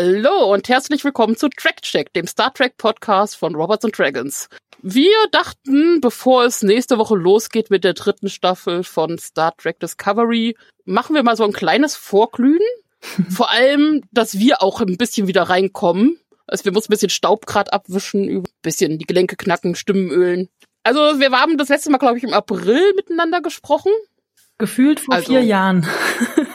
Hallo und herzlich willkommen zu Track Check, dem Star Trek Podcast von Robots and Dragons. Wir dachten, bevor es nächste Woche losgeht mit der dritten Staffel von Star Trek Discovery, machen wir mal so ein kleines Vorglühen. Vor allem, dass wir auch ein bisschen wieder reinkommen. Also wir mussten ein bisschen Staub grad abwischen, ein bisschen die Gelenke knacken, Stimmen ölen. Also wir haben das letzte Mal, glaube ich, im April miteinander gesprochen. Gefühlt vor also, vier Jahren.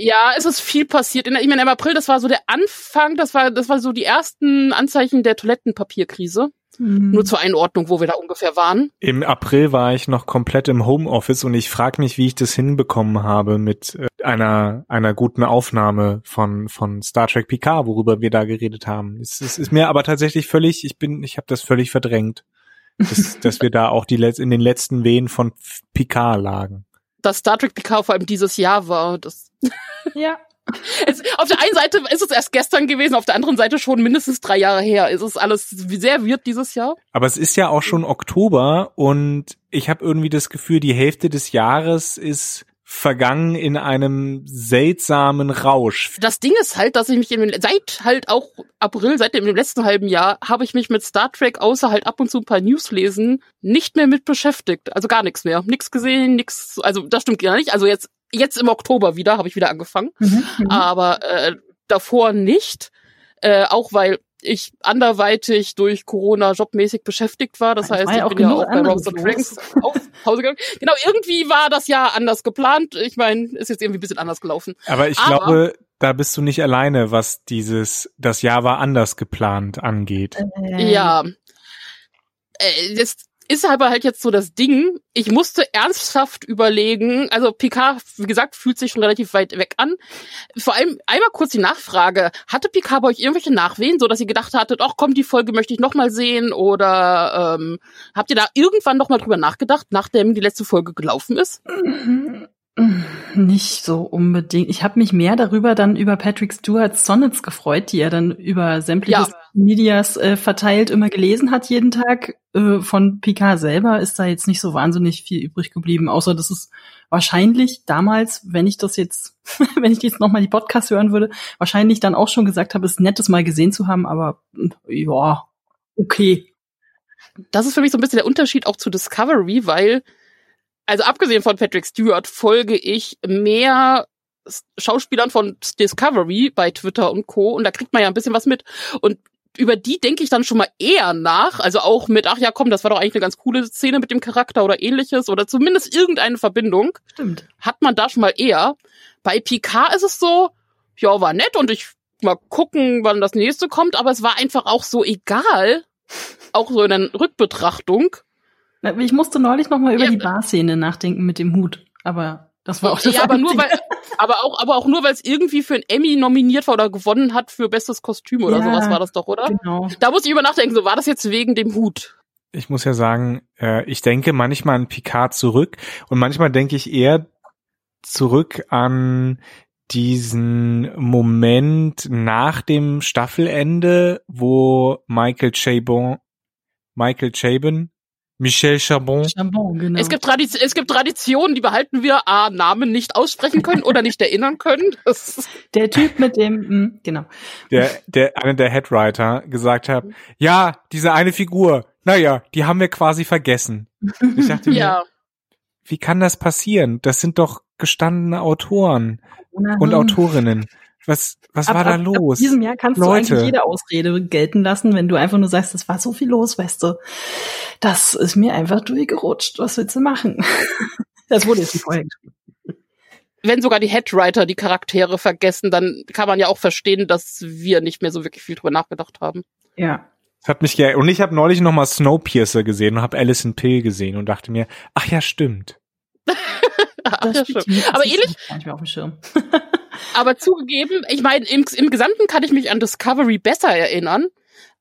ja, es ist viel passiert. Ich meine, im April, das war so der Anfang, das war, das war so die ersten Anzeichen der Toilettenpapierkrise. Mhm. Nur zur Einordnung, wo wir da ungefähr waren. Im April war ich noch komplett im Homeoffice und ich frage mich, wie ich das hinbekommen habe mit äh, einer einer guten Aufnahme von von Star Trek Picard, worüber wir da geredet haben. Es, es ist mir aber tatsächlich völlig, ich bin, ich habe das völlig verdrängt, dass, dass wir da auch die in den letzten Wehen von Picard lagen dass Star Trek Picard vor allem dieses Jahr war. Das ja. Es, auf der einen Seite ist es erst gestern gewesen, auf der anderen Seite schon mindestens drei Jahre her. Es ist alles sehr wird dieses Jahr. Aber es ist ja auch schon Oktober und ich habe irgendwie das Gefühl, die Hälfte des Jahres ist vergangen in einem seltsamen Rausch. Das Ding ist halt, dass ich mich in, seit halt auch April, seit dem letzten halben Jahr, habe ich mich mit Star Trek außer halt ab und zu ein paar News lesen nicht mehr mit beschäftigt. Also gar nichts mehr. Nix gesehen, nix, also das stimmt gar nicht. Also jetzt, jetzt im Oktober wieder, habe ich wieder angefangen. Mhm, mhm. Aber äh, davor nicht. Äh, auch weil ich anderweitig durch Corona jobmäßig beschäftigt war. Das, das heißt, ich bin ja auch bei Robs Dragons auf Pause gegangen. Genau, irgendwie war das ja anders geplant. Ich meine, ist jetzt irgendwie ein bisschen anders gelaufen. Aber ich Aber, glaube, da bist du nicht alleine, was dieses, das Jahr war anders geplant angeht. Äh. Ja. Äh, das, ist aber halt jetzt so das Ding. Ich musste ernsthaft überlegen, also Picard, wie gesagt, fühlt sich schon relativ weit weg an. Vor allem einmal kurz die Nachfrage. Hatte Picard bei euch irgendwelche Nachwehen, so dass ihr gedacht hattet, ach komm, die Folge möchte ich nochmal sehen? Oder ähm, habt ihr da irgendwann nochmal drüber nachgedacht, nachdem die letzte Folge gelaufen ist? Nicht so unbedingt. Ich habe mich mehr darüber dann über Patrick Stewarts Sonnets gefreut, die er dann über sämtliche ja. Medias äh, verteilt immer gelesen hat jeden Tag. Äh, von Picard selber ist da jetzt nicht so wahnsinnig viel übrig geblieben, außer dass es wahrscheinlich damals, wenn ich das jetzt, wenn ich jetzt nochmal die Podcast hören würde, wahrscheinlich dann auch schon gesagt habe, es ist nett, das mal gesehen zu haben, aber ja, okay. Das ist für mich so ein bisschen der Unterschied auch zu Discovery, weil also abgesehen von Patrick Stewart folge ich mehr Schauspielern von Discovery bei Twitter und Co. Und da kriegt man ja ein bisschen was mit. Und über die denke ich dann schon mal eher nach. Also auch mit, ach ja, komm, das war doch eigentlich eine ganz coole Szene mit dem Charakter oder ähnliches oder zumindest irgendeine Verbindung. Stimmt. Hat man da schon mal eher. Bei Picard ist es so, ja, war nett und ich mal gucken, wann das nächste kommt, aber es war einfach auch so egal. Auch so in der Rückbetrachtung. Ich musste neulich noch mal über ja, die Barszene nachdenken mit dem Hut, aber das war auch das Ja, aber nur weil, aber auch, aber auch nur weil es irgendwie für ein Emmy nominiert war oder gewonnen hat für bestes Kostüm oder ja, sowas war das doch, oder? Genau. Da muss ich über nachdenken, so war das jetzt wegen dem Hut. Ich muss ja sagen, äh, ich denke manchmal an Picard zurück und manchmal denke ich eher zurück an diesen Moment nach dem Staffelende, wo Michael Chabon, Michael Chabon, Michel Charbon. Charbon genau. es, gibt es gibt Traditionen, die behalten wir, A, Namen nicht aussprechen können oder nicht erinnern können. der Typ mit dem, mh, hm, genau. Der, der, einer der Headwriter gesagt hat, ja, diese eine Figur, naja, die haben wir quasi vergessen. Ich dachte ja. mir, wie kann das passieren? Das sind doch gestandene Autoren und Autorinnen. Was, was ab, war da ab, los? Ab diesem Jahr kannst Leute. du eigentlich jede Ausrede gelten lassen, wenn du einfach nur sagst, es war so viel los, weißt du. Das ist mir einfach durchgerutscht. Was willst du machen? das wurde jetzt nicht vorher geschrieben. Wenn sogar die Headwriter die Charaktere vergessen, dann kann man ja auch verstehen, dass wir nicht mehr so wirklich viel drüber nachgedacht haben. Ja. Hat mich ge und ich habe neulich noch mal Snowpiercer gesehen und habe Alison Pill gesehen und dachte mir, ach ja, stimmt. ach, ja, stimmt. Aber ähnlich. aber zugegeben, ich meine, im, im Gesamten kann ich mich an Discovery besser erinnern,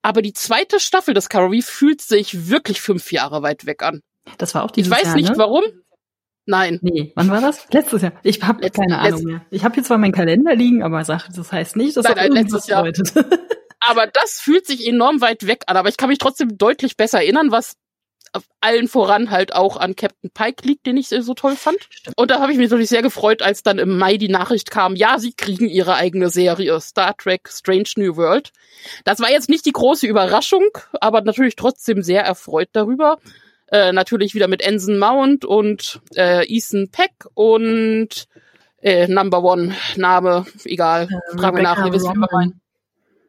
aber die zweite Staffel Discovery fühlt sich wirklich fünf Jahre weit weg an. Das war auch dieses Ich weiß Jahr, nicht ne? warum. Nein. Nee, wann war das? Letztes Jahr. Ich habe keine Ahnung mehr. Ich habe hier zwar meinen Kalender liegen, aber sag, das heißt nicht, dass Nein, das letztes Jahr. bedeutet. aber das fühlt sich enorm weit weg an, aber ich kann mich trotzdem deutlich besser erinnern, was allen voran halt auch an Captain Pike liegt, den ich so toll fand. Und da habe ich mich natürlich sehr gefreut, als dann im Mai die Nachricht kam, ja, sie kriegen ihre eigene Serie, Star Trek Strange New World. Das war jetzt nicht die große Überraschung, aber natürlich trotzdem sehr erfreut darüber. Äh, natürlich wieder mit Ensign Mount und äh, Ethan Peck und äh, Number One Name, egal, äh, tragen wir nach, ihr wisst, wie wir meinen.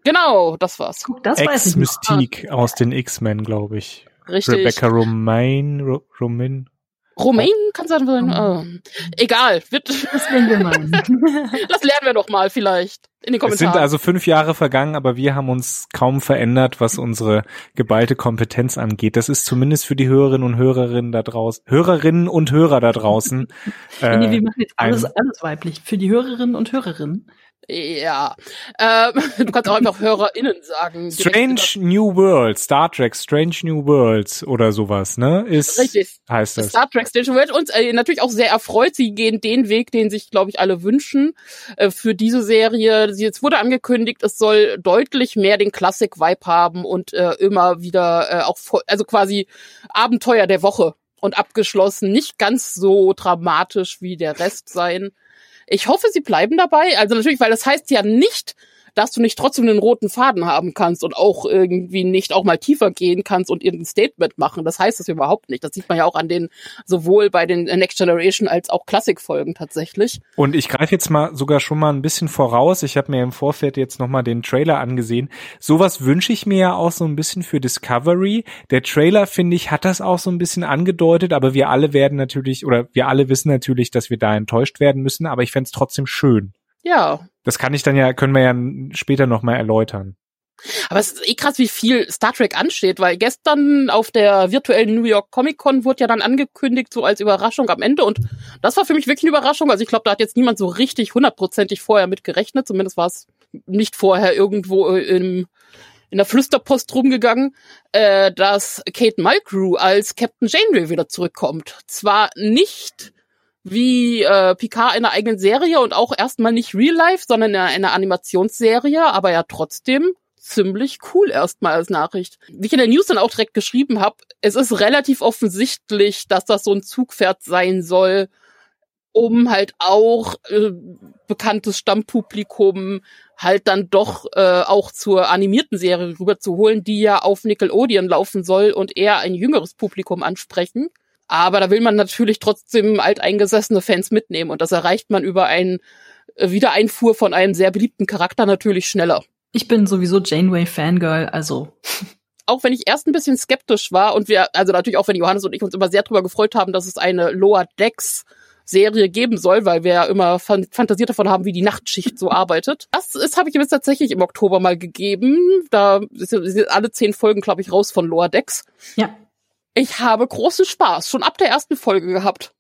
Genau, das war's. Guck, das Ex-Mystique aus den X-Men, glaube ich. Richtig. Rebecca Romaine, Ro Romaine. Romaine kann sein, oh. egal, wird das, das lernen wir noch mal vielleicht in den Kommentaren. Es sind also fünf Jahre vergangen, aber wir haben uns kaum verändert, was unsere geballte Kompetenz angeht. Das ist zumindest für die Hörerinnen und Hörerinnen da draußen, Hörerinnen und Hörer da draußen. äh, nee, wir machen jetzt alles, alles weiblich. Für die Hörerinnen und Hörerinnen. Ja. Ähm, du kannst auch einfach HörerInnen sagen. Strange New World, Star Trek Strange New Worlds oder sowas, ne? Ist, Richtig. Heißt das. Star Trek Strange New World und äh, natürlich auch sehr erfreut. Sie gehen den Weg, den sich, glaube ich, alle wünschen äh, für diese Serie. Sie, jetzt wurde angekündigt, es soll deutlich mehr den Classic-Vibe haben und äh, immer wieder äh, auch, also quasi Abenteuer der Woche und abgeschlossen. Nicht ganz so dramatisch wie der Rest sein. Ich hoffe, sie bleiben dabei. Also natürlich, weil das heißt ja nicht, dass du nicht trotzdem einen roten Faden haben kannst und auch irgendwie nicht auch mal tiefer gehen kannst und irgendein Statement machen. Das heißt das überhaupt nicht. Das sieht man ja auch an den, sowohl bei den Next Generation als auch Klassikfolgen tatsächlich. Und ich greife jetzt mal sogar schon mal ein bisschen voraus. Ich habe mir im Vorfeld jetzt nochmal den Trailer angesehen. Sowas wünsche ich mir ja auch so ein bisschen für Discovery. Der Trailer, finde ich, hat das auch so ein bisschen angedeutet, aber wir alle werden natürlich, oder wir alle wissen natürlich, dass wir da enttäuscht werden müssen, aber ich fände es trotzdem schön. Ja. Das kann ich dann ja, können wir ja später nochmal erläutern. Aber es ist eh krass, wie viel Star Trek ansteht, weil gestern auf der virtuellen New York Comic Con wurde ja dann angekündigt, so als Überraschung am Ende. Und das war für mich wirklich eine Überraschung. Also ich glaube, da hat jetzt niemand so richtig hundertprozentig vorher mit gerechnet. Zumindest war es nicht vorher irgendwo im, in der Flüsterpost rumgegangen, äh, dass Kate Mulgrew als Captain Janeway wieder zurückkommt. Zwar nicht wie äh, Picard in einer eigenen Serie und auch erstmal nicht Real Life, sondern in einer Animationsserie, aber ja trotzdem ziemlich cool erstmal als Nachricht. Wie ich in der News dann auch direkt geschrieben habe, es ist relativ offensichtlich, dass das so ein Zugpferd sein soll, um halt auch äh, bekanntes Stammpublikum halt dann doch äh, auch zur animierten Serie rüberzuholen, die ja auf Nickelodeon laufen soll und eher ein jüngeres Publikum ansprechen. Aber da will man natürlich trotzdem alteingesessene Fans mitnehmen und das erreicht man über einen äh, Wiedereinfuhr von einem sehr beliebten Charakter natürlich schneller. Ich bin sowieso Janeway Fangirl, also. Auch wenn ich erst ein bisschen skeptisch war und wir, also natürlich auch wenn Johannes und ich uns immer sehr darüber gefreut haben, dass es eine Lower Decks Serie geben soll, weil wir ja immer fantasiert davon haben, wie die Nachtschicht so arbeitet. Das ist habe ich jetzt tatsächlich im Oktober mal gegeben. Da sind alle zehn Folgen, glaube ich, raus von Lower Decks. Ja. Ich habe großen Spaß, schon ab der ersten Folge gehabt.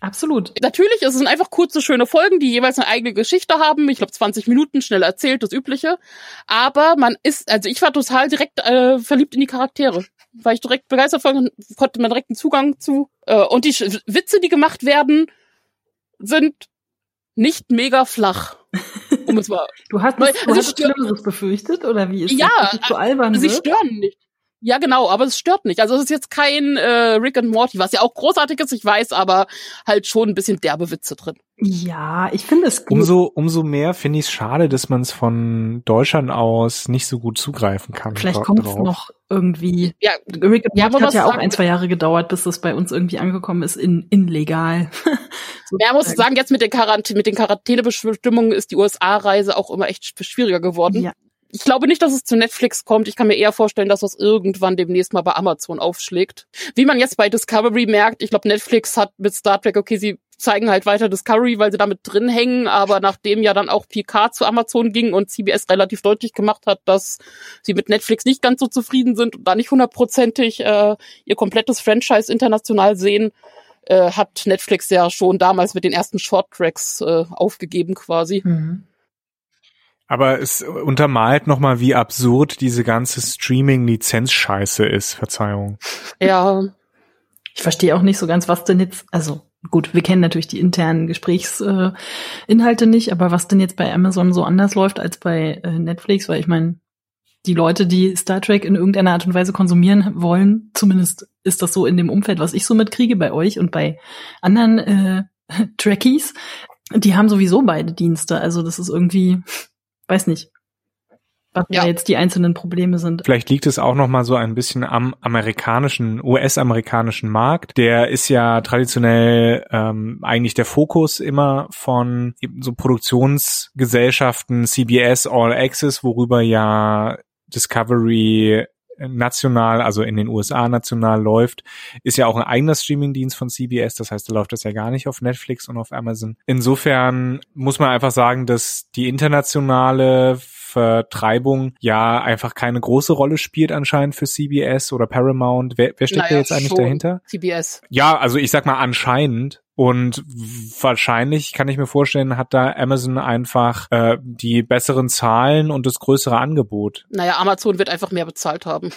Absolut. Natürlich, es sind einfach kurze, schöne Folgen, die jeweils eine eigene Geschichte haben. Ich glaube, 20 Minuten, schnell erzählt, das Übliche. Aber man ist, also ich war total direkt äh, verliebt in die Charaktere. War ich direkt begeistert von, konnte man direkt einen Zugang zu. Äh, und die Witze, die gemacht werden, sind nicht mega flach. Um es mal. du hast, du hast Schlimmeres befürchtet, oder wie ist ja, das? Ja, sie stören nicht. Ja, genau, aber es stört nicht. Also es ist jetzt kein äh, Rick and Morty, was ja auch großartig ist, ich weiß, aber halt schon ein bisschen derbe Witze drin. Ja, ich finde es gut. Umso, umso mehr finde ich es schade, dass man es von Deutschland aus nicht so gut zugreifen kann. Vielleicht kommt es noch irgendwie. Ja, Rick and Morty ja, hat ja auch sagen, ein, zwei Jahre gedauert, bis das bei uns irgendwie angekommen ist in, in legal. so ja, muss sagen, jetzt mit den, Quarant mit den Quarantänebestimmungen ist die USA-Reise auch immer echt schwieriger geworden. Ja, ich glaube nicht, dass es zu Netflix kommt. Ich kann mir eher vorstellen, dass das irgendwann demnächst mal bei Amazon aufschlägt. Wie man jetzt bei Discovery merkt, ich glaube, Netflix hat mit Star Trek, okay, sie zeigen halt weiter Discovery, weil sie damit drin hängen, aber nachdem ja dann auch Picard zu Amazon ging und CBS relativ deutlich gemacht hat, dass sie mit Netflix nicht ganz so zufrieden sind und da nicht hundertprozentig äh, ihr komplettes Franchise international sehen, äh, hat Netflix ja schon damals mit den ersten Short-Tracks äh, aufgegeben quasi. Mhm. Aber es untermalt nochmal, wie absurd diese ganze Streaming-Lizenz-Scheiße ist. Verzeihung. Ja. Ich verstehe auch nicht so ganz, was denn jetzt, also gut, wir kennen natürlich die internen Gesprächsinhalte äh, nicht, aber was denn jetzt bei Amazon so anders läuft als bei äh, Netflix, weil ich meine, die Leute, die Star Trek in irgendeiner Art und Weise konsumieren wollen, zumindest ist das so in dem Umfeld, was ich so mitkriege bei euch und bei anderen äh, Trekkies, die haben sowieso beide Dienste. Also das ist irgendwie, weiß nicht, was ja. da jetzt die einzelnen Probleme sind. Vielleicht liegt es auch noch mal so ein bisschen am amerikanischen, US-amerikanischen Markt. Der ist ja traditionell ähm, eigentlich der Fokus immer von so Produktionsgesellschaften, CBS, All Access, worüber ja Discovery national, also in den USA national läuft, ist ja auch ein eigener Streamingdienst von CBS. Das heißt, da läuft das ja gar nicht auf Netflix und auf Amazon. Insofern muss man einfach sagen, dass die internationale Vertreibung ja einfach keine große Rolle spielt anscheinend für CBS oder Paramount. Wer, wer steht naja, da jetzt eigentlich schon. dahinter? CBS. Ja, also ich sag mal anscheinend. Und wahrscheinlich kann ich mir vorstellen, hat da Amazon einfach äh, die besseren Zahlen und das größere Angebot. Naja, Amazon wird einfach mehr bezahlt haben.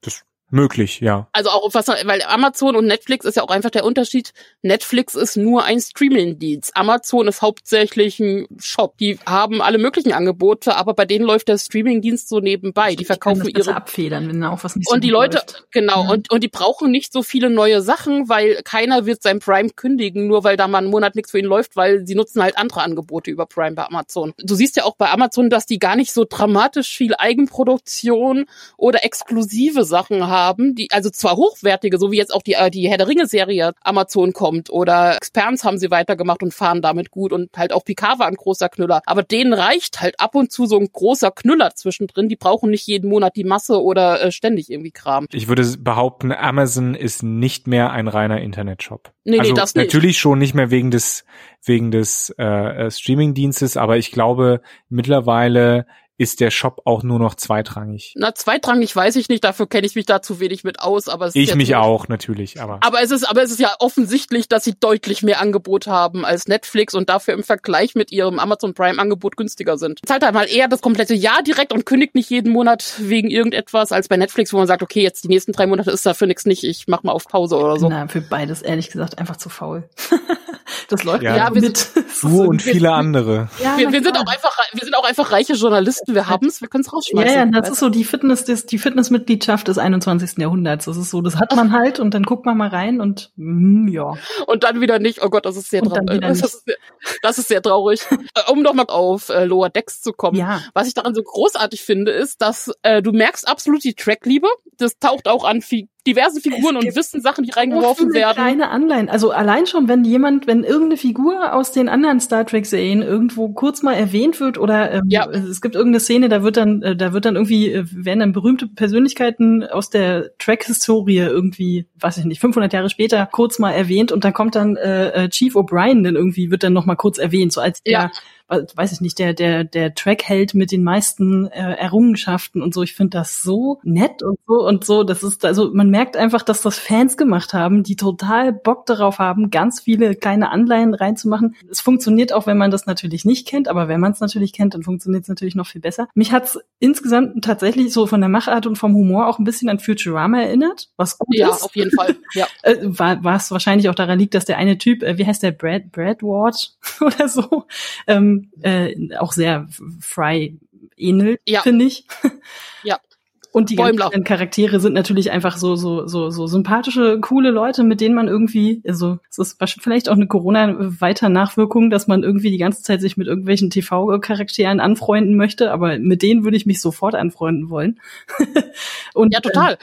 Das Möglich, ja. Also auch was, weil Amazon und Netflix ist ja auch einfach der Unterschied. Netflix ist nur ein Streaming-Dienst. Amazon ist hauptsächlich ein Shop. Die haben alle möglichen Angebote, aber bei denen läuft der Streaming-Dienst so nebenbei. Die verkaufen die ihre abfedern, wenn auch was nicht so Und die Leute, läuft. genau, ja. und, und die brauchen nicht so viele neue Sachen, weil keiner wird sein Prime kündigen, nur weil da mal einen Monat nichts für ihn läuft, weil sie nutzen halt andere Angebote über Prime bei Amazon. Du siehst ja auch bei Amazon, dass die gar nicht so dramatisch viel Eigenproduktion oder exklusive Sachen haben haben, die also zwar hochwertige, so wie jetzt auch die äh, die Herr der Ringe Serie Amazon kommt oder Experns haben sie weitergemacht und fahren damit gut und halt auch Picard war ein großer Knüller, aber denen reicht halt ab und zu so ein großer Knüller zwischendrin, die brauchen nicht jeden Monat die Masse oder äh, ständig irgendwie Kram. Ich würde behaupten, Amazon ist nicht mehr ein reiner Internetshop. Nee, also nee, das nicht. Natürlich schon nicht mehr wegen des wegen des äh, äh Streaming-Dienstes, aber ich glaube mittlerweile ist der Shop auch nur noch zweitrangig. Na, zweitrangig weiß ich nicht, dafür kenne ich mich da zu wenig mit aus, aber es Ich mich auch, natürlich, aber. Aber es ist, aber es ist ja offensichtlich, dass sie deutlich mehr Angebot haben als Netflix und dafür im Vergleich mit ihrem Amazon Prime Angebot günstiger sind. Zahlt halt mal eher das komplette Jahr direkt und kündigt nicht jeden Monat wegen irgendetwas als bei Netflix, wo man sagt, okay, jetzt die nächsten drei Monate ist dafür nichts nicht, ich mach mal auf Pause oder so. Na, für beides ehrlich gesagt einfach zu faul. das läuft ja, ja wir mit. Sind, du und viele andere. Ja, wir, wir sind auch einfach, wir sind auch einfach reiche Journalisten wir haben es, wir können es rausschmeißen. Ja, ja, das ist so die Fitness, des, die Fitnessmitgliedschaft des 21. Jahrhunderts. Das ist so, das hat man halt und dann guckt man mal rein und mm, ja. Und dann wieder nicht. Oh Gott, das ist sehr traurig. Das, ist sehr, das ist sehr traurig. Äh, um nochmal auf äh, Lower Decks zu kommen. Ja. Was ich daran so großartig finde, ist, dass äh, du merkst absolut die Trackliebe. Das taucht auch an diverse Figuren und Wissen Sachen, die reingeworfen werden. Kleine Anleihen. Also allein schon, wenn jemand, wenn irgendeine Figur aus den anderen Star Trek Serien irgendwo kurz mal erwähnt wird oder ähm, ja. es gibt irgendeine Szene, da wird dann, äh, da wird dann irgendwie äh, werden dann berühmte Persönlichkeiten aus der Track-Historie irgendwie, weiß ich nicht, 500 Jahre später kurz mal erwähnt und dann kommt dann äh, äh Chief O'Brien dann irgendwie wird dann noch mal kurz erwähnt, so als der ja weiß ich nicht, der, der, der Trackheld mit den meisten äh, Errungenschaften und so. Ich finde das so nett und so und so. Das ist, also man merkt einfach, dass das Fans gemacht haben, die total Bock darauf haben, ganz viele kleine Anleihen reinzumachen. Es funktioniert auch, wenn man das natürlich nicht kennt, aber wenn man es natürlich kennt, dann funktioniert es natürlich noch viel besser. Mich hat es insgesamt tatsächlich so von der Machart und vom Humor auch ein bisschen an Futurama erinnert, was gut ja, ist. Ja, auf jeden Fall. Ja. Äh, war, es wahrscheinlich auch daran liegt, dass der eine Typ, äh, wie heißt der, Brad, Brad Ward oder so, ähm, äh, auch sehr Fry ähnelt, ja. finde ich. Ja. Und die ganzen Charaktere sind natürlich einfach so, so, so, so sympathische, coole Leute, mit denen man irgendwie, also es ist vielleicht auch eine Corona-Weiter-Nachwirkung, dass man irgendwie die ganze Zeit sich mit irgendwelchen TV-Charakteren anfreunden möchte, aber mit denen würde ich mich sofort anfreunden wollen. Und, ja, total.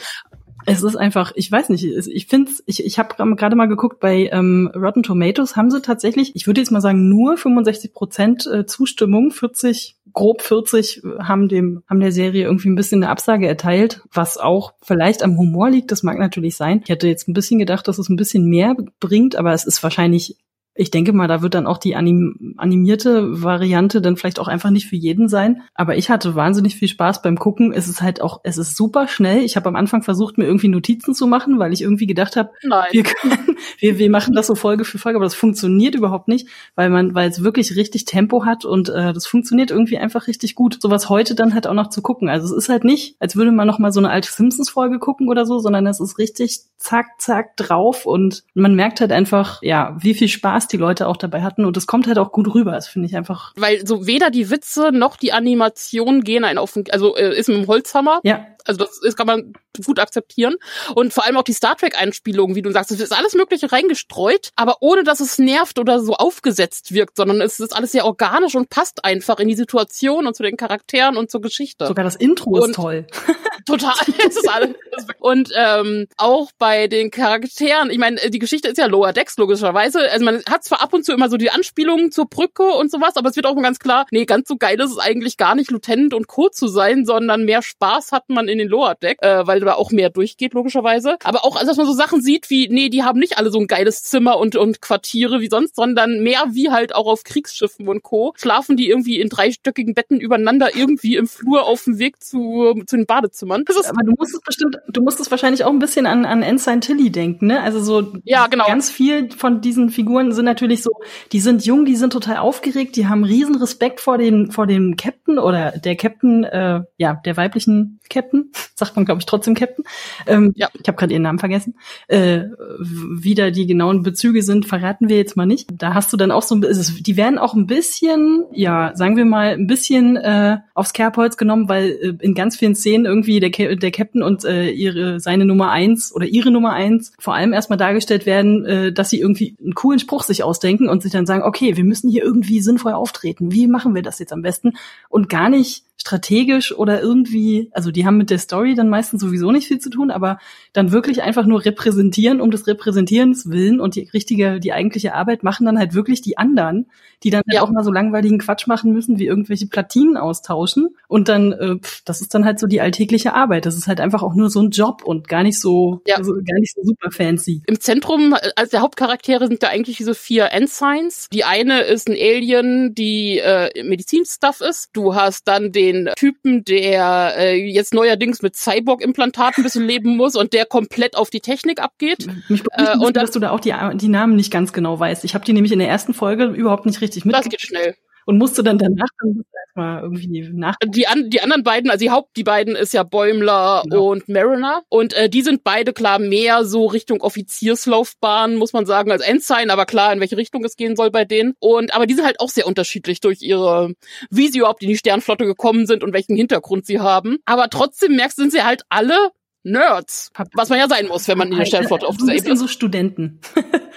Es ist einfach, ich weiß nicht, ich finde ich, ich habe gerade mal geguckt, bei ähm, Rotten Tomatoes haben sie tatsächlich, ich würde jetzt mal sagen, nur 65 Prozent äh, Zustimmung, 40, grob 40 haben dem, haben der Serie irgendwie ein bisschen eine Absage erteilt, was auch vielleicht am Humor liegt, das mag natürlich sein. Ich hätte jetzt ein bisschen gedacht, dass es ein bisschen mehr bringt, aber es ist wahrscheinlich ich denke mal, da wird dann auch die anim animierte Variante dann vielleicht auch einfach nicht für jeden sein. Aber ich hatte wahnsinnig viel Spaß beim Gucken. Es ist halt auch, es ist super schnell. Ich habe am Anfang versucht, mir irgendwie Notizen zu machen, weil ich irgendwie gedacht habe, wir, können, wir, wir machen das so Folge für Folge, aber das funktioniert überhaupt nicht, weil man, weil es wirklich richtig Tempo hat und äh, das funktioniert irgendwie einfach richtig gut. Sowas heute dann halt auch noch zu gucken. Also es ist halt nicht, als würde man noch mal so eine alte Simpsons-Folge gucken oder so, sondern es ist richtig zack, zack drauf und man merkt halt einfach, ja, wie viel Spaß Spaß die Leute auch dabei hatten und es kommt halt auch gut rüber. Das finde ich einfach. Weil so weder die Witze noch die Animation gehen einen auf den, also äh, ist mit dem Holzhammer. Ja. Also das ist, kann man gut akzeptieren. Und vor allem auch die Star Trek-Einspielungen, wie du sagst, es ist alles Mögliche reingestreut, aber ohne dass es nervt oder so aufgesetzt wirkt, sondern es ist alles sehr organisch und passt einfach in die Situation und zu den Charakteren und zur Geschichte. Sogar das Intro und ist toll. Total. es ist alles. Und ähm, auch bei den Charakteren, ich meine, die Geschichte ist ja Lower Decks, logischerweise. Also man hat zwar ab und zu immer so die Anspielungen zur Brücke und sowas, aber es wird auch ganz klar, nee, ganz so geil ist es eigentlich gar nicht, Lieutenant und Co. zu sein, sondern mehr Spaß hat man in den Lower Deck, äh, weil da auch mehr durchgeht, logischerweise. Aber auch, also, dass man so Sachen sieht wie, nee, die haben nicht alle so ein geiles Zimmer und, und Quartiere wie sonst, sondern mehr wie halt auch auf Kriegsschiffen und Co. Schlafen die irgendwie in dreistöckigen Betten übereinander irgendwie im Flur auf dem Weg zu, zu den Badezimmern. Aber du musst es bestimmt, du musst es wahrscheinlich auch ein bisschen an, an Ensign Tilly denken, ne? Also so ja, genau. ganz viel von diesen Figuren sind natürlich so, die sind jung, die sind total aufgeregt, die haben riesen Respekt vor den vor dem Captain oder der Captain, äh, ja, der weiblichen Captain, sagt man glaube ich trotzdem Captain. Ähm, ja. Ich habe gerade ihren Namen vergessen. Äh, wie da die genauen Bezüge sind, verraten wir jetzt mal nicht. Da hast du dann auch so, die werden auch ein bisschen, ja, sagen wir mal, ein bisschen äh, aufs Kerbholz genommen, weil äh, in ganz vielen Szenen irgendwie der, der Captain und äh, ihre seine Nummer eins oder ihre Nummer eins vor allem erstmal dargestellt werden, äh, dass sie irgendwie einen coolen Spruch sich ausdenken und sich dann sagen, okay, wir müssen hier irgendwie sinnvoll auftreten. Wie machen wir das jetzt am besten? Und gar nicht strategisch oder irgendwie, also die haben mit der Story dann meistens sowieso nicht viel zu tun, aber dann wirklich einfach nur repräsentieren um des Repräsentierens willen und die richtige, die eigentliche Arbeit machen dann halt wirklich die anderen, die dann halt ja. halt auch mal so langweiligen Quatsch machen müssen, wie irgendwelche Platinen austauschen und dann, äh, pff, das ist dann halt so die alltägliche Arbeit. Das ist halt einfach auch nur so ein Job und gar nicht so, ja. also gar nicht so super fancy. Im Zentrum, als der Hauptcharaktere sind da eigentlich diese vier Ensigns. Die eine ist ein Alien, die äh, Medizinstuff ist. Du hast dann den Typen, der äh, jetzt neuerdings mit Cyborg-Implantaten ein bisschen leben muss und der komplett auf die Technik abgeht. Mich äh, und dass du da auch die, die Namen nicht ganz genau weißt. Ich habe die nämlich in der ersten Folge überhaupt nicht richtig mit. Das geht schnell und musste dann danach dann erstmal irgendwie nach. Die, an, die anderen beiden, also die Haupt, die beiden ist ja Bäumler genau. und Mariner und äh, die sind beide klar mehr so Richtung Offizierslaufbahn, muss man sagen, als Ensign, aber klar, in welche Richtung es gehen soll bei denen. Und aber die sind halt auch sehr unterschiedlich durch ihre, wie sie überhaupt in die Sternflotte gekommen sind und welchen Hintergrund sie haben. Aber trotzdem merkst, sind sie halt alle Nerds. Was man ja sein muss, wenn man in der Sternflotte auf dieser Ebene ist. so Studenten.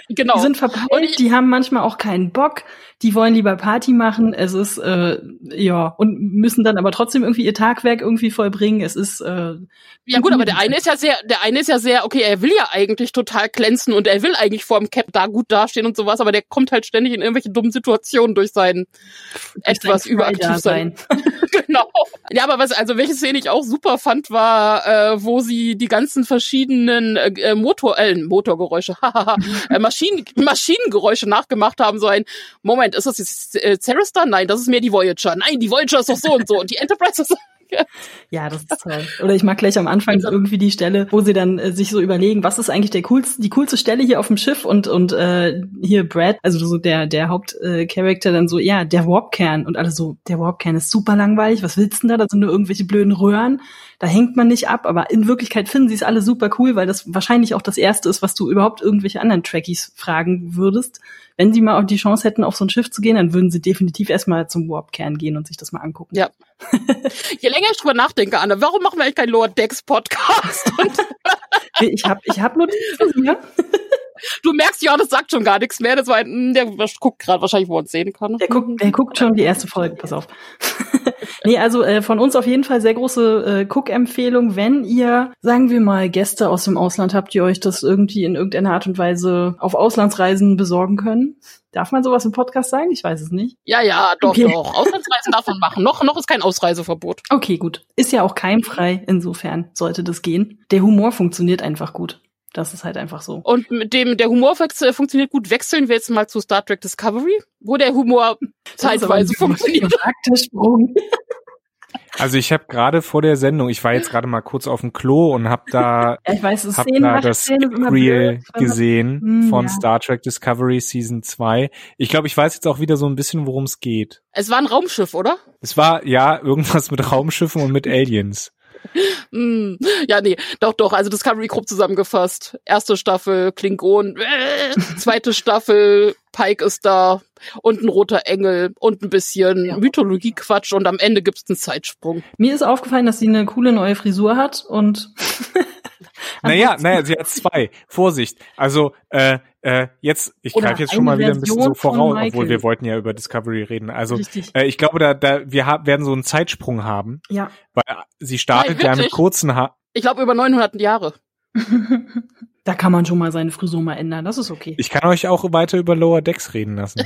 genau. Die sind verpeilt, die haben manchmal auch keinen Bock, die wollen lieber Party machen, es ist, äh, ja, und müssen dann aber trotzdem irgendwie ihr Tagwerk irgendwie vollbringen. Es ist, äh, Ja gut, aber der eine ist ja sehr, der eine ist ja sehr, okay, er will ja eigentlich total glänzen und er will eigentlich vor dem Cap da gut dastehen und sowas, aber der kommt halt ständig in irgendwelche dummen Situationen durch sein etwas überaktiv sein. genau. Ja, aber was, also welche Szene ich auch super fand, war, äh, wo sie die ganzen verschiedenen äh, Motor, äh, Motorgeräusche, äh, Maschinen, Maschinengeräusche nachgemacht haben, so ein Moment, Moment, ist das jetzt äh, Cerestar? Nein, das ist mehr die Voyager. Nein, die Voyager ist doch so und so und die Enterprise ist ja, das ist toll. Oder ich mag gleich am Anfang irgendwie die Stelle, wo sie dann äh, sich so überlegen, was ist eigentlich der coolste, die coolste Stelle hier auf dem Schiff und und äh, hier Brad, also so der der Hauptcharakter äh, dann so, ja, der Warpkern und alle so, der Warpkern ist super langweilig, was willst du denn da? Da sind nur irgendwelche blöden Röhren, da hängt man nicht ab, aber in Wirklichkeit finden sie es alle super cool, weil das wahrscheinlich auch das erste ist, was du überhaupt irgendwelche anderen Trekkies fragen würdest wenn sie mal auch die Chance hätten, auf so ein Schiff zu gehen, dann würden sie definitiv erstmal zum Warp-Kern gehen und sich das mal angucken. Ja. Je länger ich drüber nachdenke, Anne, warum machen wir eigentlich keinen Lower Decks Podcast? ich habe ich hab Notizen hier. Du merkst, ja, das sagt schon gar nichts mehr. Das war ein, der guckt gerade wahrscheinlich, wo man es sehen kann. Der guckt, der guckt schon die erste Folge, pass auf. Nee, also äh, von uns auf jeden Fall sehr große äh, Cook-Empfehlung, wenn ihr, sagen wir mal, Gäste aus dem Ausland habt, die euch das irgendwie in irgendeiner Art und Weise auf Auslandsreisen besorgen können. Darf man sowas im Podcast sagen? Ich weiß es nicht. Ja, ja, doch, okay. doch. Auslandsreisen darf man machen. Noch, noch ist kein Ausreiseverbot. Okay, gut. Ist ja auch keimfrei. Insofern sollte das gehen. Der Humor funktioniert einfach gut. Das ist halt einfach so. Und mit dem, der Humor funktioniert gut. Wechseln wir jetzt mal zu Star Trek Discovery, wo der Humor zeitweise funktioniert. Also ich habe gerade vor der Sendung, ich war jetzt gerade mal kurz auf dem Klo und habe da, ich weiß, hab da das Reel gesehen hm, von ja. Star Trek Discovery Season 2. Ich glaube, ich weiß jetzt auch wieder so ein bisschen, worum es geht. Es war ein Raumschiff, oder? Es war, ja, irgendwas mit Raumschiffen und mit Aliens. Mm, ja, nee, doch, doch. Also Discovery grob zusammengefasst. Erste Staffel Klingon, äh, zweite Staffel Pike ist da und ein roter Engel und ein bisschen ja. Mythologie-Quatsch und am Ende gibt's einen Zeitsprung. Mir ist aufgefallen, dass sie eine coole neue Frisur hat und Naja, naja, sie hat zwei. Vorsicht. Also, äh, äh, jetzt, ich greife jetzt schon mal wieder ein bisschen so voraus, obwohl wir wollten ja über Discovery reden. Also, äh, ich glaube, da, da, wir haben, werden so einen Zeitsprung haben. Ja. Weil sie startet ja mit kurzen Haaren. Ich glaube, über 900 Jahre. Da kann man schon mal seine Frisur mal ändern, das ist okay. Ich kann euch auch weiter über Lower Decks reden lassen.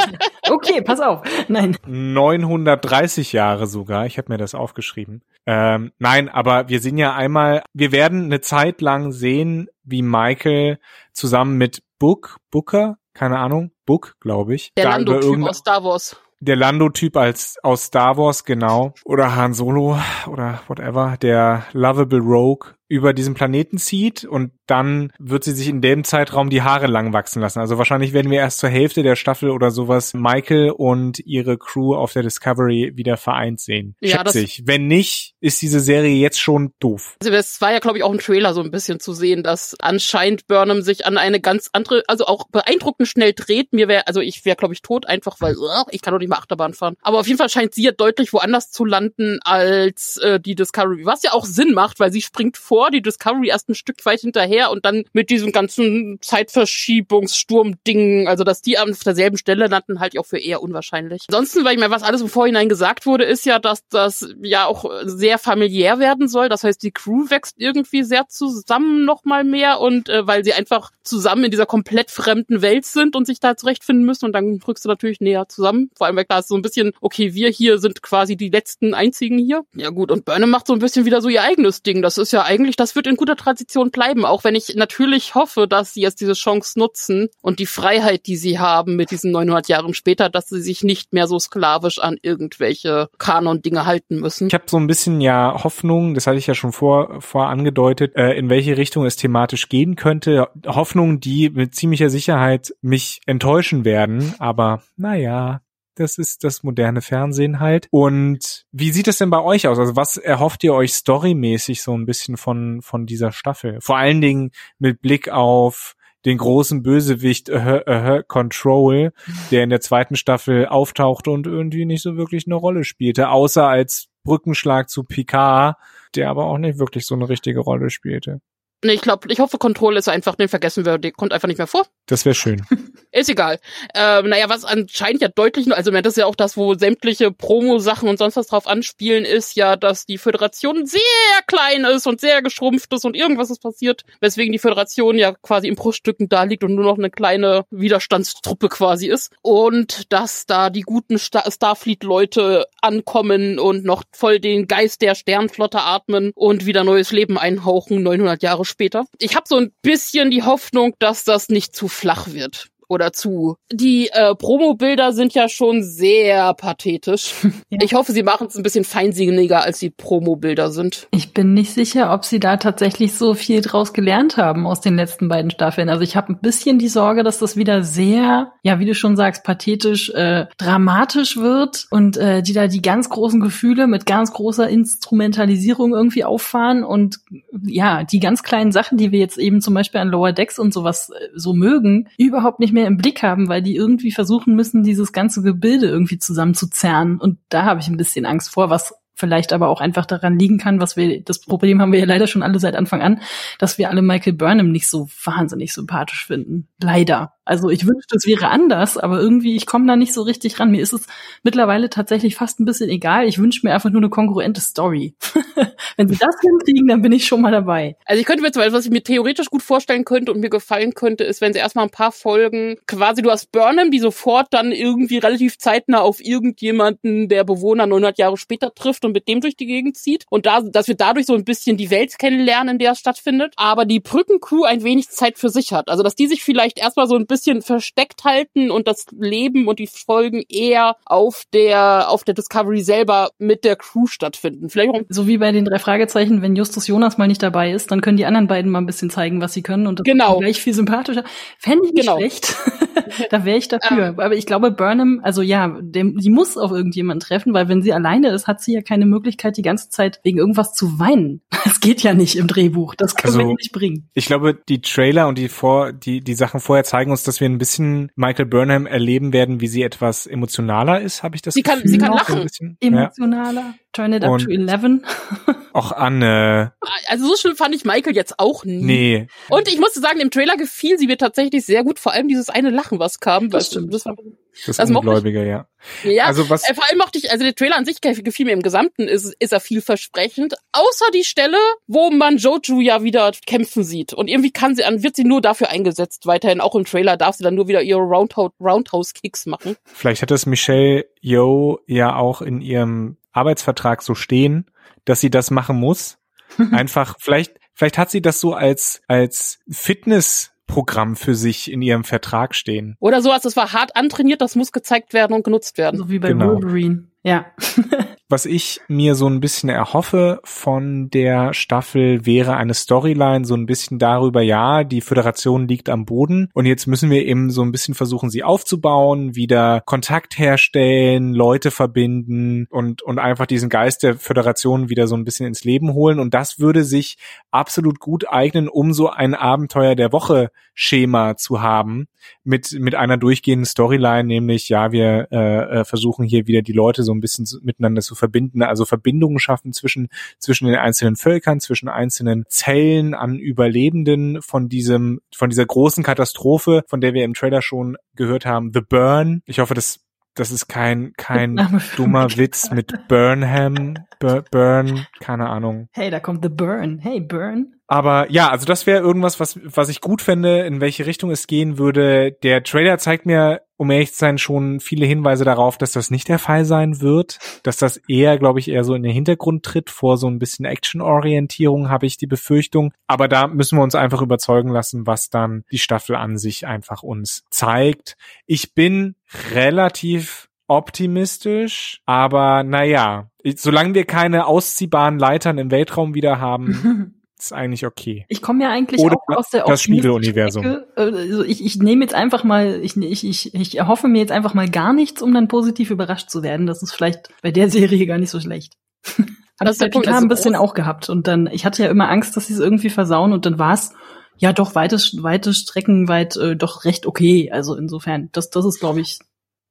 okay, pass auf. Nein. 930 Jahre sogar, ich habe mir das aufgeschrieben. Ähm, nein, aber wir sehen ja einmal, wir werden eine Zeit lang sehen, wie Michael zusammen mit Book, Booker, keine Ahnung, Book, glaube ich. Der Lando-Typ aus Star Wars. Der Lando-Typ als aus Star Wars genau. Oder Han Solo oder whatever, der Lovable Rogue über diesen Planeten zieht und dann wird sie sich in dem Zeitraum die Haare lang wachsen lassen. Also wahrscheinlich werden wir erst zur Hälfte der Staffel oder sowas Michael und ihre Crew auf der Discovery wieder vereint sehen. Ja, Schätze ich. Wenn nicht, ist diese Serie jetzt schon doof. Also es war ja, glaube ich, auch ein Trailer so ein bisschen zu sehen, dass anscheinend Burnham sich an eine ganz andere, also auch beeindruckend schnell dreht. Mir wäre, also ich wäre, glaube ich, tot einfach, weil uh, ich kann doch nicht mehr Achterbahn fahren. Aber auf jeden Fall scheint sie ja deutlich woanders zu landen als äh, die Discovery, was ja auch Sinn macht, weil sie springt vor vor, die Discovery erst ein Stück weit hinterher und dann mit diesem ganzen Zeitverschiebungssturm-Ding, also dass die auf derselben Stelle landen, halt auch für eher unwahrscheinlich. Ansonsten, weil ich mir was alles im Vorhinein gesagt wurde, ist ja, dass das ja auch sehr familiär werden soll. Das heißt, die Crew wächst irgendwie sehr zusammen nochmal mehr und äh, weil sie einfach zusammen in dieser komplett fremden Welt sind und sich da zurechtfinden müssen und dann rückst du natürlich näher zusammen. Vor allem, weil klar ist so ein bisschen, okay, wir hier sind quasi die letzten einzigen hier. Ja gut, und Burnham macht so ein bisschen wieder so ihr eigenes Ding. Das ist ja eigentlich eigentlich, das wird in guter Tradition bleiben, auch wenn ich natürlich hoffe, dass sie jetzt diese Chance nutzen und die Freiheit, die sie haben mit diesen 900 Jahren später, dass sie sich nicht mehr so sklavisch an irgendwelche Kanon-Dinge halten müssen. Ich habe so ein bisschen ja Hoffnung, das hatte ich ja schon vor, vor angedeutet, äh, in welche Richtung es thematisch gehen könnte. Hoffnung, die mit ziemlicher Sicherheit mich enttäuschen werden, aber naja, das ist das moderne Fernsehen halt. Und wie sieht es denn bei euch aus? Also was erhofft ihr euch storymäßig so ein bisschen von, von dieser Staffel? Vor allen Dingen mit Blick auf den großen Bösewicht uh, uh, Control, der in der zweiten Staffel auftauchte und irgendwie nicht so wirklich eine Rolle spielte, außer als Brückenschlag zu Picard, der aber auch nicht wirklich so eine richtige Rolle spielte. Nee, ich glaube, ich hoffe, Control ist einfach, den vergessen wir, der kommt einfach nicht mehr vor. Das wäre schön. ist egal. Ähm, naja, was anscheinend ja deutlich, also das ist ja auch das, wo sämtliche Promo-Sachen und sonst was drauf anspielen, ist ja, dass die Föderation sehr klein ist und sehr geschrumpft ist und irgendwas ist passiert, weswegen die Föderation ja quasi in Bruchstücken da liegt und nur noch eine kleine Widerstandstruppe quasi ist. Und dass da die guten Star Starfleet-Leute ankommen und noch voll den Geist der Sternflotte atmen und wieder neues Leben einhauchen, 900 Jahre später. Ich habe so ein bisschen die Hoffnung, dass das nicht zu flach wird oder zu. Die äh, Promo-Bilder sind ja schon sehr pathetisch. Ja. Ich hoffe, sie machen es ein bisschen feinsinniger, als die Promo-Bilder sind. Ich bin nicht sicher, ob sie da tatsächlich so viel draus gelernt haben aus den letzten beiden Staffeln. Also ich habe ein bisschen die Sorge, dass das wieder sehr, ja, wie du schon sagst, pathetisch, äh, dramatisch wird und äh, die da die ganz großen Gefühle mit ganz großer Instrumentalisierung irgendwie auffahren und ja, die ganz kleinen Sachen, die wir jetzt eben zum Beispiel an Lower Decks und sowas äh, so mögen, überhaupt nicht mehr im Blick haben, weil die irgendwie versuchen müssen, dieses ganze Gebilde irgendwie zusammenzuzerren. Und da habe ich ein bisschen Angst vor, was vielleicht aber auch einfach daran liegen kann, was wir, das Problem haben wir ja leider schon alle seit Anfang an, dass wir alle Michael Burnham nicht so wahnsinnig sympathisch finden. Leider. Also ich wünschte, es wäre anders, aber irgendwie, ich komme da nicht so richtig ran. Mir ist es mittlerweile tatsächlich fast ein bisschen egal. Ich wünsche mir einfach nur eine kongruente Story. Wenn sie das hinkriegen, dann bin ich schon mal dabei. Also ich könnte mir zum Beispiel, was ich mir theoretisch gut vorstellen könnte und mir gefallen könnte, ist, wenn sie erstmal ein paar Folgen quasi, du hast Burnham, die sofort dann irgendwie relativ zeitnah auf irgendjemanden der Bewohner 900 Jahre später trifft und mit dem durch die Gegend zieht. Und da, dass wir dadurch so ein bisschen die Welt kennenlernen, in der es stattfindet. Aber die Brückencrew ein wenig Zeit für sich hat. Also dass die sich vielleicht erstmal so ein bisschen versteckt halten und das Leben und die Folgen eher auf der auf der Discovery selber mit der Crew stattfinden. Vielleicht auch so wie bei den drei Fragezeichen, wenn Justus Jonas mal nicht dabei ist, dann können die anderen beiden mal ein bisschen zeigen, was sie können und das genau. gleich viel sympathischer. Fände ich nicht genau. schlecht. da wäre ich dafür. Ähm. Aber ich glaube, Burnham, also ja, dem, die muss auf irgendjemanden treffen, weil wenn sie alleine ist, hat sie ja keinen keine Möglichkeit, die ganze Zeit wegen irgendwas zu weinen. Das geht ja nicht im Drehbuch. Das können also, wir nicht bringen. Ich glaube, die Trailer und die vor, die, die Sachen vorher zeigen uns, dass wir ein bisschen Michael Burnham erleben werden, wie sie etwas emotionaler ist, habe ich das sie Gefühl. Kann, sie kann lachen. Emotionaler. Ja. Turn it up und to 11. auch Anne. Also so schlimm fand ich Michael jetzt auch nie. Nee. Und ich musste sagen, im Trailer gefiel sie mir tatsächlich sehr gut, vor allem dieses eine Lachen, was kam. Das, stimmt. das war das, das Ungläubige, ja. Ja, also was, äh, vor allem mochte ich, also der Trailer an sich gefiel mir im Gesamten, ist, ist er vielversprechend, außer die Stelle, wo man Joju ja wieder kämpfen sieht. Und irgendwie kann sie, wird sie nur dafür eingesetzt, weiterhin auch im Trailer darf sie dann nur wieder ihre Roundhouse-Kicks machen. Vielleicht hat das Michelle Yeoh ja auch in ihrem Arbeitsvertrag so stehen, dass sie das machen muss. Einfach, vielleicht, vielleicht hat sie das so als, als Fitness Programm für sich in ihrem Vertrag stehen. Oder so, als es war hart antrainiert, das muss gezeigt werden und genutzt werden. So wie bei genau. Wolverine. Ja. Was ich mir so ein bisschen erhoffe von der Staffel wäre eine Storyline so ein bisschen darüber, ja, die Föderation liegt am Boden und jetzt müssen wir eben so ein bisschen versuchen, sie aufzubauen, wieder Kontakt herstellen, Leute verbinden und, und einfach diesen Geist der Föderation wieder so ein bisschen ins Leben holen. Und das würde sich absolut gut eignen, um so ein Abenteuer der Woche Schema zu haben mit, mit einer durchgehenden Storyline, nämlich, ja, wir äh, äh versuchen hier wieder die Leute so ein bisschen miteinander zu verbinden, also Verbindungen schaffen zwischen, zwischen den einzelnen Völkern, zwischen einzelnen Zellen an Überlebenden von diesem, von dieser großen Katastrophe, von der wir im Trailer schon gehört haben, The Burn. Ich hoffe, das das ist kein kein dummer Witz mit Burnham, Bur Burn, keine Ahnung. Hey, da kommt The Burn. Hey, Burn. Aber ja, also das wäre irgendwas, was, was ich gut fände, in welche Richtung es gehen würde. Der Trailer zeigt mir, um ehrlich zu sein, schon viele Hinweise darauf, dass das nicht der Fall sein wird. Dass das eher, glaube ich, eher so in den Hintergrund tritt. Vor so ein bisschen Action-Orientierung habe ich die Befürchtung. Aber da müssen wir uns einfach überzeugen lassen, was dann die Staffel an sich einfach uns zeigt. Ich bin relativ optimistisch, aber naja, solange wir keine ausziehbaren Leitern im Weltraum wieder haben, ist eigentlich okay. Ich komme ja eigentlich Oder auch aus der das Spiegeluniversum. Also ich, ich nehme jetzt einfach mal, ich, ich, ich, ich erhoffe mir jetzt einfach mal gar nichts, um dann positiv überrascht zu werden. Das ist vielleicht bei der Serie gar nicht so schlecht. Hat das der Picard also ein bisschen auch gehabt. Und dann, ich hatte ja immer Angst, dass sie es irgendwie versauen und dann war es ja doch weite, weite Strecken weit äh, doch recht okay. Also insofern, das, das ist, glaube ich,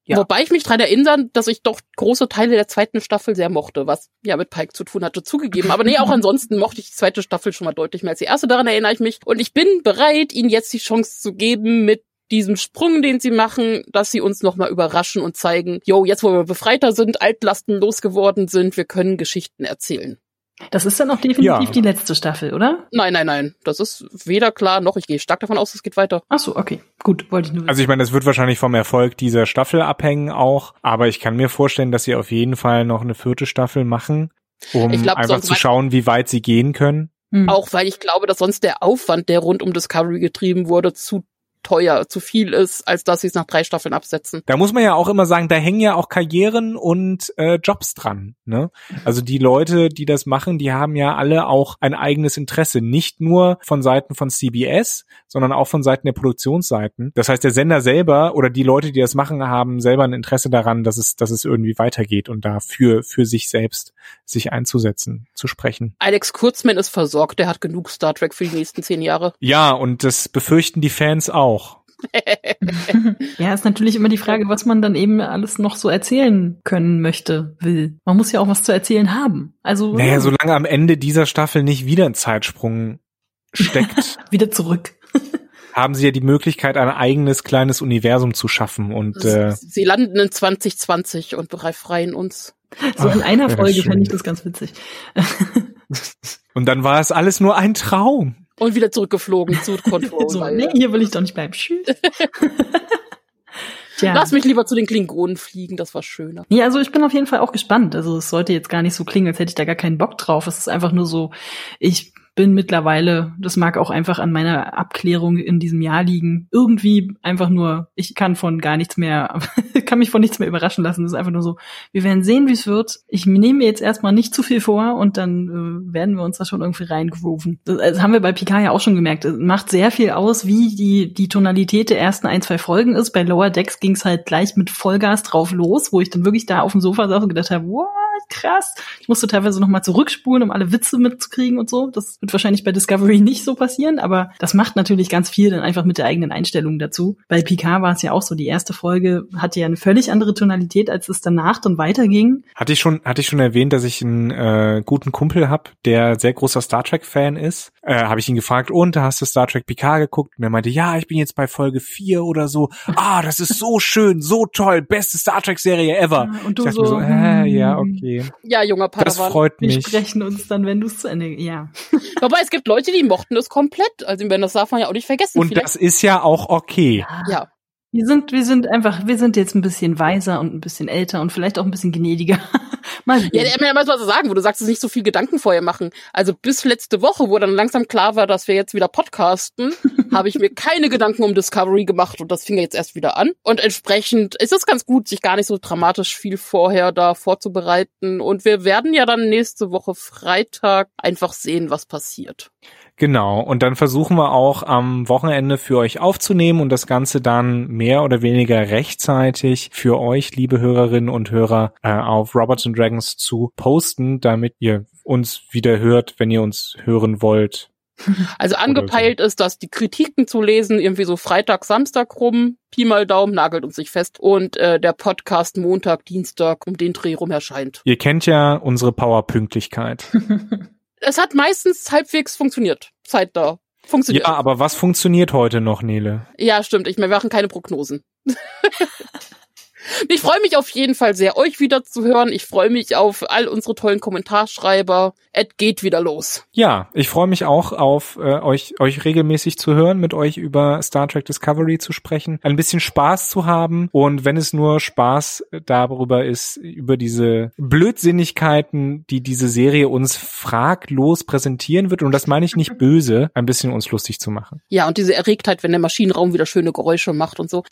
ja. Wobei ich mich daran erinnere, dass ich doch große Teile der zweiten Staffel sehr mochte, was ja mit Pike zu tun hatte, zugegeben. Aber nee, auch ansonsten mochte ich die zweite Staffel schon mal deutlich mehr als die erste. Daran erinnere ich mich. Und ich bin bereit, ihnen jetzt die Chance zu geben mit diesem Sprung, den sie machen, dass sie uns nochmal überraschen und zeigen, yo, jetzt wo wir befreiter sind, Altlasten losgeworden sind, wir können Geschichten erzählen. Das ist dann auch definitiv ja. die letzte Staffel, oder? Nein, nein, nein. Das ist weder klar noch. Ich gehe stark davon aus, es geht weiter. Ach so, okay. Gut, wollte ich nur. Also ich meine, es wird wahrscheinlich vom Erfolg dieser Staffel abhängen auch. Aber ich kann mir vorstellen, dass sie auf jeden Fall noch eine vierte Staffel machen, um glaub, einfach zu schauen, wie weit sie gehen können. Hm. Auch weil ich glaube, dass sonst der Aufwand, der rund um Discovery getrieben wurde, zu teuer, zu viel ist, als dass sie es nach drei Staffeln absetzen. Da muss man ja auch immer sagen, da hängen ja auch Karrieren und äh, Jobs dran. Ne? Also die Leute, die das machen, die haben ja alle auch ein eigenes Interesse, nicht nur von Seiten von CBS, sondern auch von Seiten der Produktionsseiten. Das heißt, der Sender selber oder die Leute, die das machen, haben selber ein Interesse daran, dass es, dass es irgendwie weitergeht und dafür für sich selbst sich einzusetzen, zu sprechen. Alex Kurzmann ist versorgt, der hat genug Star Trek für die nächsten zehn Jahre. Ja, und das befürchten die Fans auch auch. ja, ist natürlich immer die Frage, was man dann eben alles noch so erzählen können möchte, will. Man muss ja auch was zu erzählen haben. Also. Naja, solange am Ende dieser Staffel nicht wieder ein Zeitsprung steckt. wieder zurück. haben sie ja die Möglichkeit, ein eigenes kleines Universum zu schaffen und äh, sie landen in 2020 und befreien uns. So in einer Folge fände ich das ganz witzig. und dann war es alles nur ein Traum. Und wieder zurückgeflogen zu Control. so, nee, hier will ich doch nicht bleiben. Tja. Lass mich lieber zu den Klingonen fliegen, das war schöner. Ja, also ich bin auf jeden Fall auch gespannt. Also es sollte jetzt gar nicht so klingen, als hätte ich da gar keinen Bock drauf. Es ist einfach nur so, ich bin mittlerweile, das mag auch einfach an meiner Abklärung in diesem Jahr liegen, irgendwie einfach nur, ich kann von gar nichts mehr, kann mich von nichts mehr überraschen lassen. Es ist einfach nur so, wir werden sehen, wie es wird. Ich nehme mir jetzt erstmal nicht zu viel vor und dann äh, werden wir uns da schon irgendwie reingrooven. Das, das haben wir bei Picard ja auch schon gemerkt. Es macht sehr viel aus, wie die, die Tonalität der ersten ein, zwei Folgen ist. Bei Lower Decks ging es halt gleich mit Vollgas drauf los, wo ich dann wirklich da auf dem Sofa saß und gedacht habe, what? Krass. Ich musste teilweise nochmal zurückspulen, um alle Witze mitzukriegen und so. Das wird wahrscheinlich bei Discovery nicht so passieren, aber das macht natürlich ganz viel dann einfach mit der eigenen Einstellung dazu. Bei Picard war es ja auch so, die erste Folge hatte ja eine völlig andere Tonalität, als es danach dann weiterging. Hatte ich schon, hatte ich schon erwähnt, dass ich einen äh, guten Kumpel habe, der sehr großer Star Trek-Fan ist. Äh, habe ich ihn gefragt, und hast du Star Trek Picard geguckt? Und er meinte, ja, ich bin jetzt bei Folge 4 oder so. Ah, das ist so schön, so toll, beste Star Trek-Serie ever. Und du so, mir so, äh, ja, hm. Okay. Ja, junger Das Padawan. freut Wir mich. sprechen uns dann, wenn du es zu Ende, ja. Wobei es gibt Leute, die mochten das komplett. Also wenn das darf man ja auch nicht vergessen. Und Vielleicht- das ist ja auch okay. ja. Wir sind, wir sind einfach, wir sind jetzt ein bisschen weiser und ein bisschen älter und vielleicht auch ein bisschen gnädiger. Mal sehen. Ja, der mir mal was zu sagen, wo du sagst, es nicht so viel Gedanken vorher machen. Also bis letzte Woche, wo dann langsam klar war, dass wir jetzt wieder podcasten, habe ich mir keine Gedanken um Discovery gemacht und das fing jetzt erst wieder an. Und entsprechend ist es ganz gut, sich gar nicht so dramatisch viel vorher da vorzubereiten. Und wir werden ja dann nächste Woche Freitag einfach sehen, was passiert. Genau. Und dann versuchen wir auch am Wochenende für euch aufzunehmen und das Ganze dann mehr oder weniger rechtzeitig für euch, liebe Hörerinnen und Hörer, äh, auf Robots and Dragons zu posten, damit ihr uns wieder hört, wenn ihr uns hören wollt. Also angepeilt ist, dass die Kritiken zu lesen, irgendwie so Freitag, Samstag rum, Pi mal Daumen, nagelt uns nicht fest. Und äh, der Podcast Montag, Dienstag um den Dreh rum erscheint. Ihr kennt ja unsere Powerpünktlichkeit. Es hat meistens halbwegs funktioniert. Zeit da. Funktioniert. Ja, aber was funktioniert heute noch, Nele? Ja, stimmt. Ich, wir machen keine Prognosen. ich freue mich auf jeden Fall sehr, euch wieder zu hören. Ich freue mich auf all unsere tollen Kommentarschreiber. Es geht wieder los. Ja, ich freue mich auch auf äh, euch euch regelmäßig zu hören, mit euch über Star Trek Discovery zu sprechen, ein bisschen Spaß zu haben und wenn es nur Spaß darüber ist über diese Blödsinnigkeiten, die diese Serie uns fraglos präsentieren wird und das meine ich nicht böse, ein bisschen uns lustig zu machen. Ja, und diese Erregtheit, wenn der Maschinenraum wieder schöne Geräusche macht und so.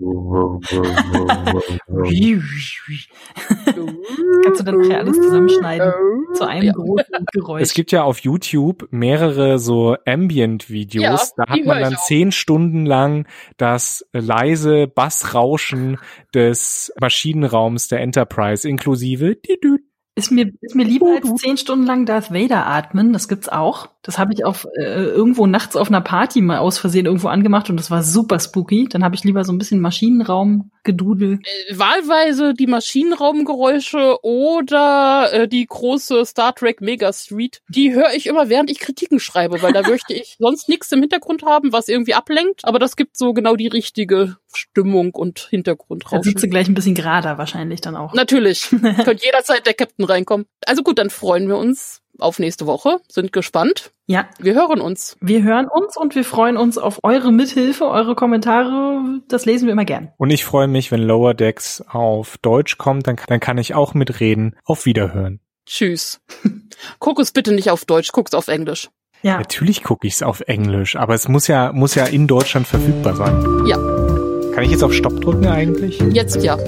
Kannst du dann nachher alles zusammenschneiden zu einem Ja. großen Geräusch. Es gibt ja auf YouTube mehrere so Ambient-Videos. Ja, da hat man dann zehn Stunden lang das leise Bassrauschen des Maschinenraums der Enterprise inklusive Didüt. Ist mir, ist mir lieber als zehn Stunden lang Darth Vader atmen. Das gibt's auch. Das habe ich auf äh, irgendwo nachts auf einer Party mal aus Versehen irgendwo angemacht und das war super spooky. Dann habe ich lieber so ein bisschen Maschinenraum gedudelt. Äh, wahlweise die Maschinenraumgeräusche oder äh, die große Star Trek Mega Street. Die höre ich immer, während ich Kritiken schreibe, weil da möchte ich sonst nichts im Hintergrund haben, was irgendwie ablenkt. Aber das gibt so genau die richtige Stimmung und Hintergrundrauschen. sitzt du gleich ein bisschen gerader wahrscheinlich dann auch. Natürlich. Könnte jederzeit der Captain reinkommen. Also gut, dann freuen wir uns auf nächste Woche. Sind gespannt. Ja, Wir hören uns. wir hören uns und wir freuen uns auf eure Mithilfe, eure Kommentare. Das lesen wir immer gern. Und ich freue mich, wenn Lower Decks auf Deutsch kommt, dann, dann kann ich auch mitreden. Auf Wiederhören. Tschüss. Guck es bitte nicht auf Deutsch, guck's auf Englisch. Ja, Natürlich gucke ich es auf Englisch, aber es muss ja, muss ja in Deutschland verfügbar sein. Ja. Kann ich jetzt auf Stopp drücken eigentlich? Jetzt ja.